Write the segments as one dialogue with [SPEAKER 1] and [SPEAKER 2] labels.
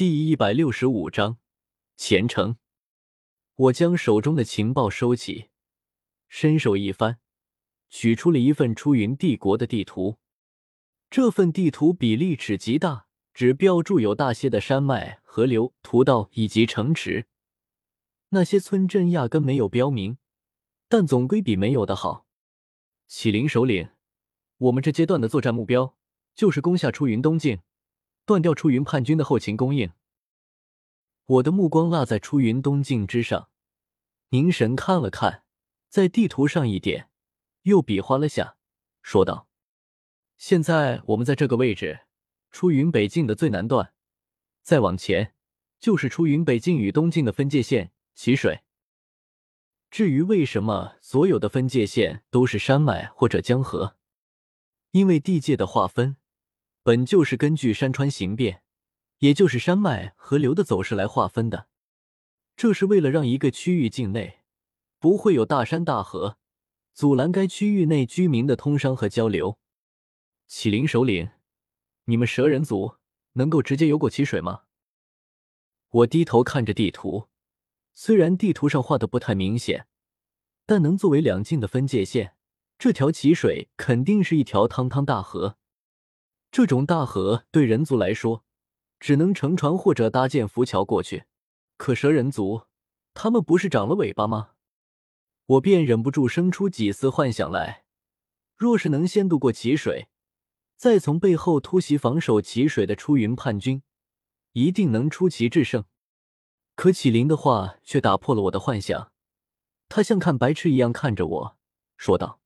[SPEAKER 1] 第一百六十五章前程。我将手中的情报收起，伸手一翻，取出了一份出云帝国的地图。这份地图比例尺极大，只标注有大些的山脉、河流、图道以及城池，那些村镇压根没有标明，但总归比没有的好。启灵首领，我们这阶段的作战目标就是攻下出云东境。断掉出云叛军的后勤供应。我的目光落在出云东境之上，凝神看了看，在地图上一点，又比划了下，说道：“现在我们在这个位置，出云北境的最南段，再往前就是出云北境与东境的分界线齐——水。至于为什么所有的分界线都是山脉或者江河，因为地界的划分。”本就是根据山川形变，也就是山脉、河流的走势来划分的。这是为了让一个区域境内不会有大山大河，阻拦该区域内居民的通商和交流。启灵首领，你们蛇人族能够直接游过奇水吗？我低头看着地图，虽然地图上画的不太明显，但能作为两境的分界线，这条奇水肯定是一条汤汤大河。这种大河对人族来说，只能乘船或者搭建浮桥过去。可蛇人族，他们不是长了尾巴吗？我便忍不住生出几丝幻想来。若是能先渡过奇水，再从背后突袭防守奇水的出云叛军，一定能出奇制胜。可启灵的话却打破了我的幻想。他像看白痴一样看着我说道：“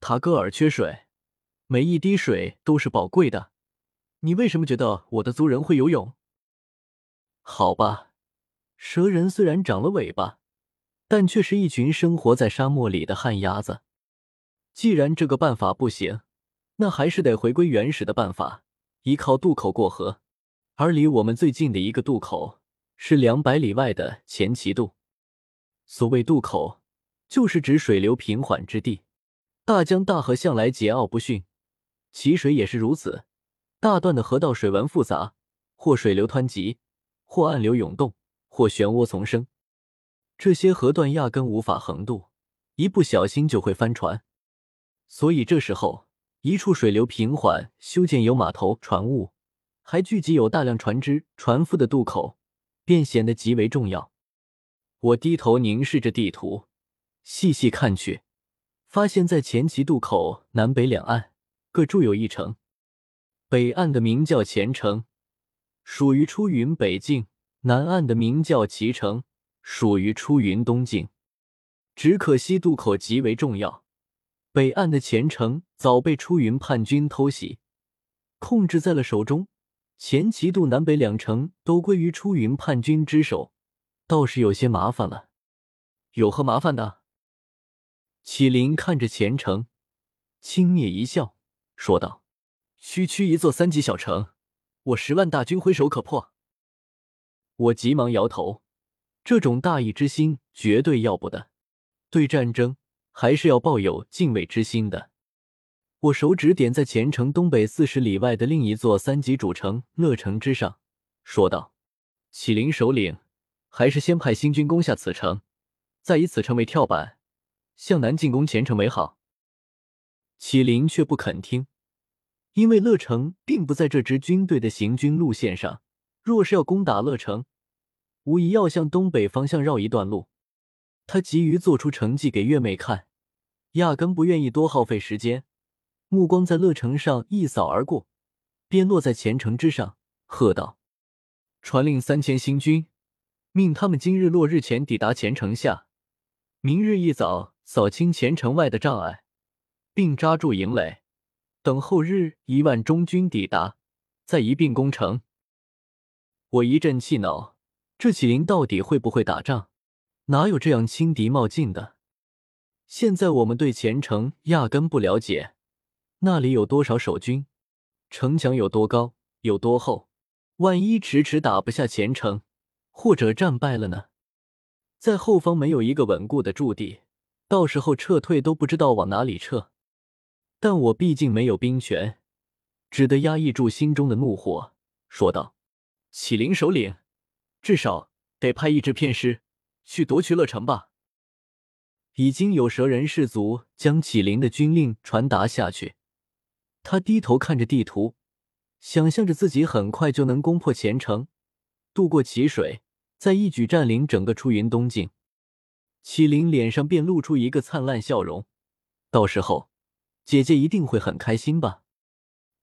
[SPEAKER 1] 塔戈尔缺水。”每一滴水都是宝贵的，你为什么觉得我的族人会游泳？好吧，蛇人虽然长了尾巴，但却是一群生活在沙漠里的旱鸭子。既然这个办法不行，那还是得回归原始的办法，依靠渡口过河。而离我们最近的一个渡口是两百里外的前旗渡。所谓渡口，就是指水流平缓之地。大江大河向来桀骜不驯。奇水也是如此，大段的河道水纹复杂，或水流湍急，或暗流涌动，或漩涡丛生。这些河段压根无法横渡，一不小心就会翻船。所以这时候，一处水流平缓、修建有码头、船坞，还聚集有大量船只、船夫的渡口，便显得极为重要。我低头凝视着地图，细细看去，发现在前旗渡口南北两岸。各筑有一城，北岸的名叫前城，属于出云北境；南岸的名叫齐城，属于出云东境。只可惜渡口极为重要，北岸的前城早被出云叛军偷袭，控制在了手中。前齐渡南北两城都归于出云叛军之手，倒是有些麻烦了。有何麻烦的？启灵看着前城，轻蔑一笑。说道：“区区一座三级小城，我十万大军挥手可破。”我急忙摇头，这种大义之心绝对要不得，对战争还是要抱有敬畏之心的。我手指点在前城东北四十里外的另一座三级主城乐城之上，说道：“启灵首领，还是先派新军攻下此城，再以此城为跳板，向南进攻前城为好。”启灵却不肯听，因为乐城并不在这支军队的行军路线上。若是要攻打乐城，无疑要向东北方向绕一段路。他急于做出成绩给月妹看，压根不愿意多耗费时间。目光在乐城上一扫而过，便落在前城之上，喝道：“传令三千新军，命他们今日落日前抵达前城下，明日一早扫清前城外的障碍。”并扎住营垒，等后日一万中军抵达，再一并攻城。我一阵气恼，这启灵到底会不会打仗？哪有这样轻敌冒进的？现在我们对前城压根不了解，那里有多少守军，城墙有多高，有多厚？万一迟迟打不下前城，或者战败了呢？在后方没有一个稳固的驻地，到时候撤退都不知道往哪里撤。但我毕竟没有兵权，只得压抑住心中的怒火，说道：“启灵首领，至少得派一支偏师去夺取乐城吧。已经有蛇人氏族将启灵的军令传达下去。他低头看着地图，想象着自己很快就能攻破前城，渡过奇水，再一举占领整个出云东境。启灵脸上便露出一个灿烂笑容。到时候，姐姐一定会很开心吧？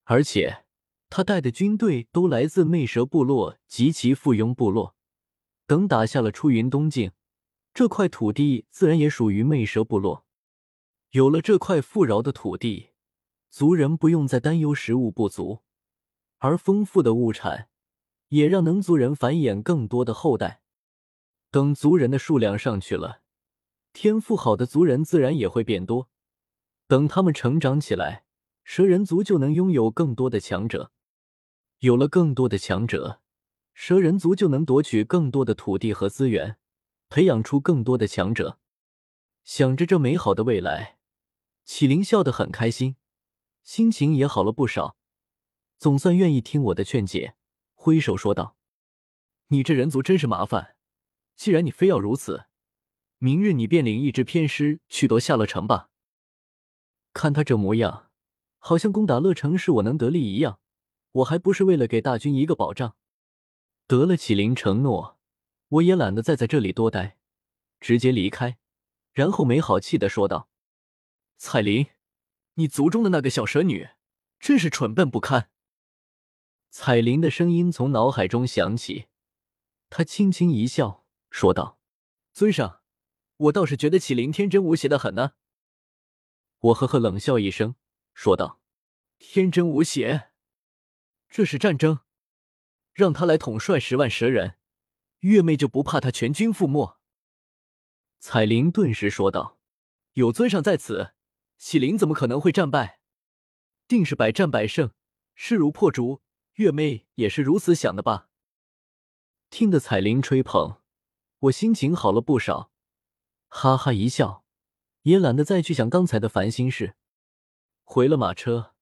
[SPEAKER 1] 而且。他带的军队都来自魅蛇部落及其附庸部落。等打下了出云东境，这块土地自然也属于魅蛇部落。有了这块富饶的土地，族人不用再担忧食物不足，而丰富的物产也让能族人繁衍更多的后代。等族人的数量上去了，天赋好的族人自然也会变多。等他们成长起来，蛇人族就能拥有更多的强者。有了更多的强者，蛇人族就能夺取更多的土地和资源，培养出更多的强者。想着这美好的未来，启灵笑得很开心，心情也好了不少。总算愿意听我的劝解，挥手说道：“你这人族真是麻烦。既然你非要如此，明日你便领一支偏师去夺下乐城吧。看他这模样，好像攻打乐城是我能得利一样。”我还不是为了给大军一个保障，得了启灵承诺，我也懒得再在这里多待，直接离开，然后没好气的说道：“彩铃，你族中的那个小蛇女，真是蠢笨不堪。”彩铃的声音从脑海中响起，她轻轻一笑，说道：“尊上，我倒是觉得启灵天真无邪的很呢。”我呵呵冷笑一声，说道：“天真无邪。”这是战争，让他来统帅十万蛇人，月妹就不怕他全军覆没？彩铃顿时说道：“有尊上在此，启灵怎么可能会战败？定是百战百胜，势如破竹。月妹也是如此想的吧？”听得彩铃吹捧，我心情好了不少，哈哈一笑，也懒得再去想刚才的烦心事。回了马车，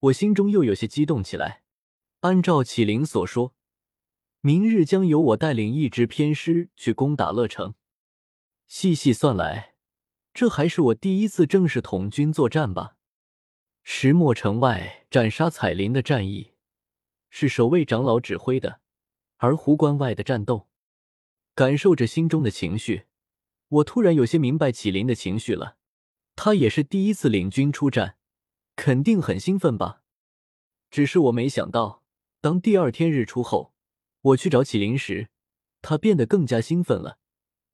[SPEAKER 1] 我心中又有些激动起来。按照启灵所说，明日将由我带领一支偏师去攻打乐城。细细算来，这还是我第一次正式统军作战吧。石墨城外斩杀彩铃的战役是守卫长老指挥的，而湖关外的战斗，感受着心中的情绪，我突然有些明白启灵的情绪了。他也是第一次领军出战，肯定很兴奋吧？只是我没想到。当第二天日出后，我去找启灵时，他变得更加兴奋了，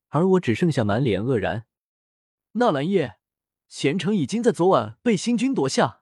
[SPEAKER 1] 而我只剩下满脸愕然。纳兰叶，前程已经在昨晚被星君夺下。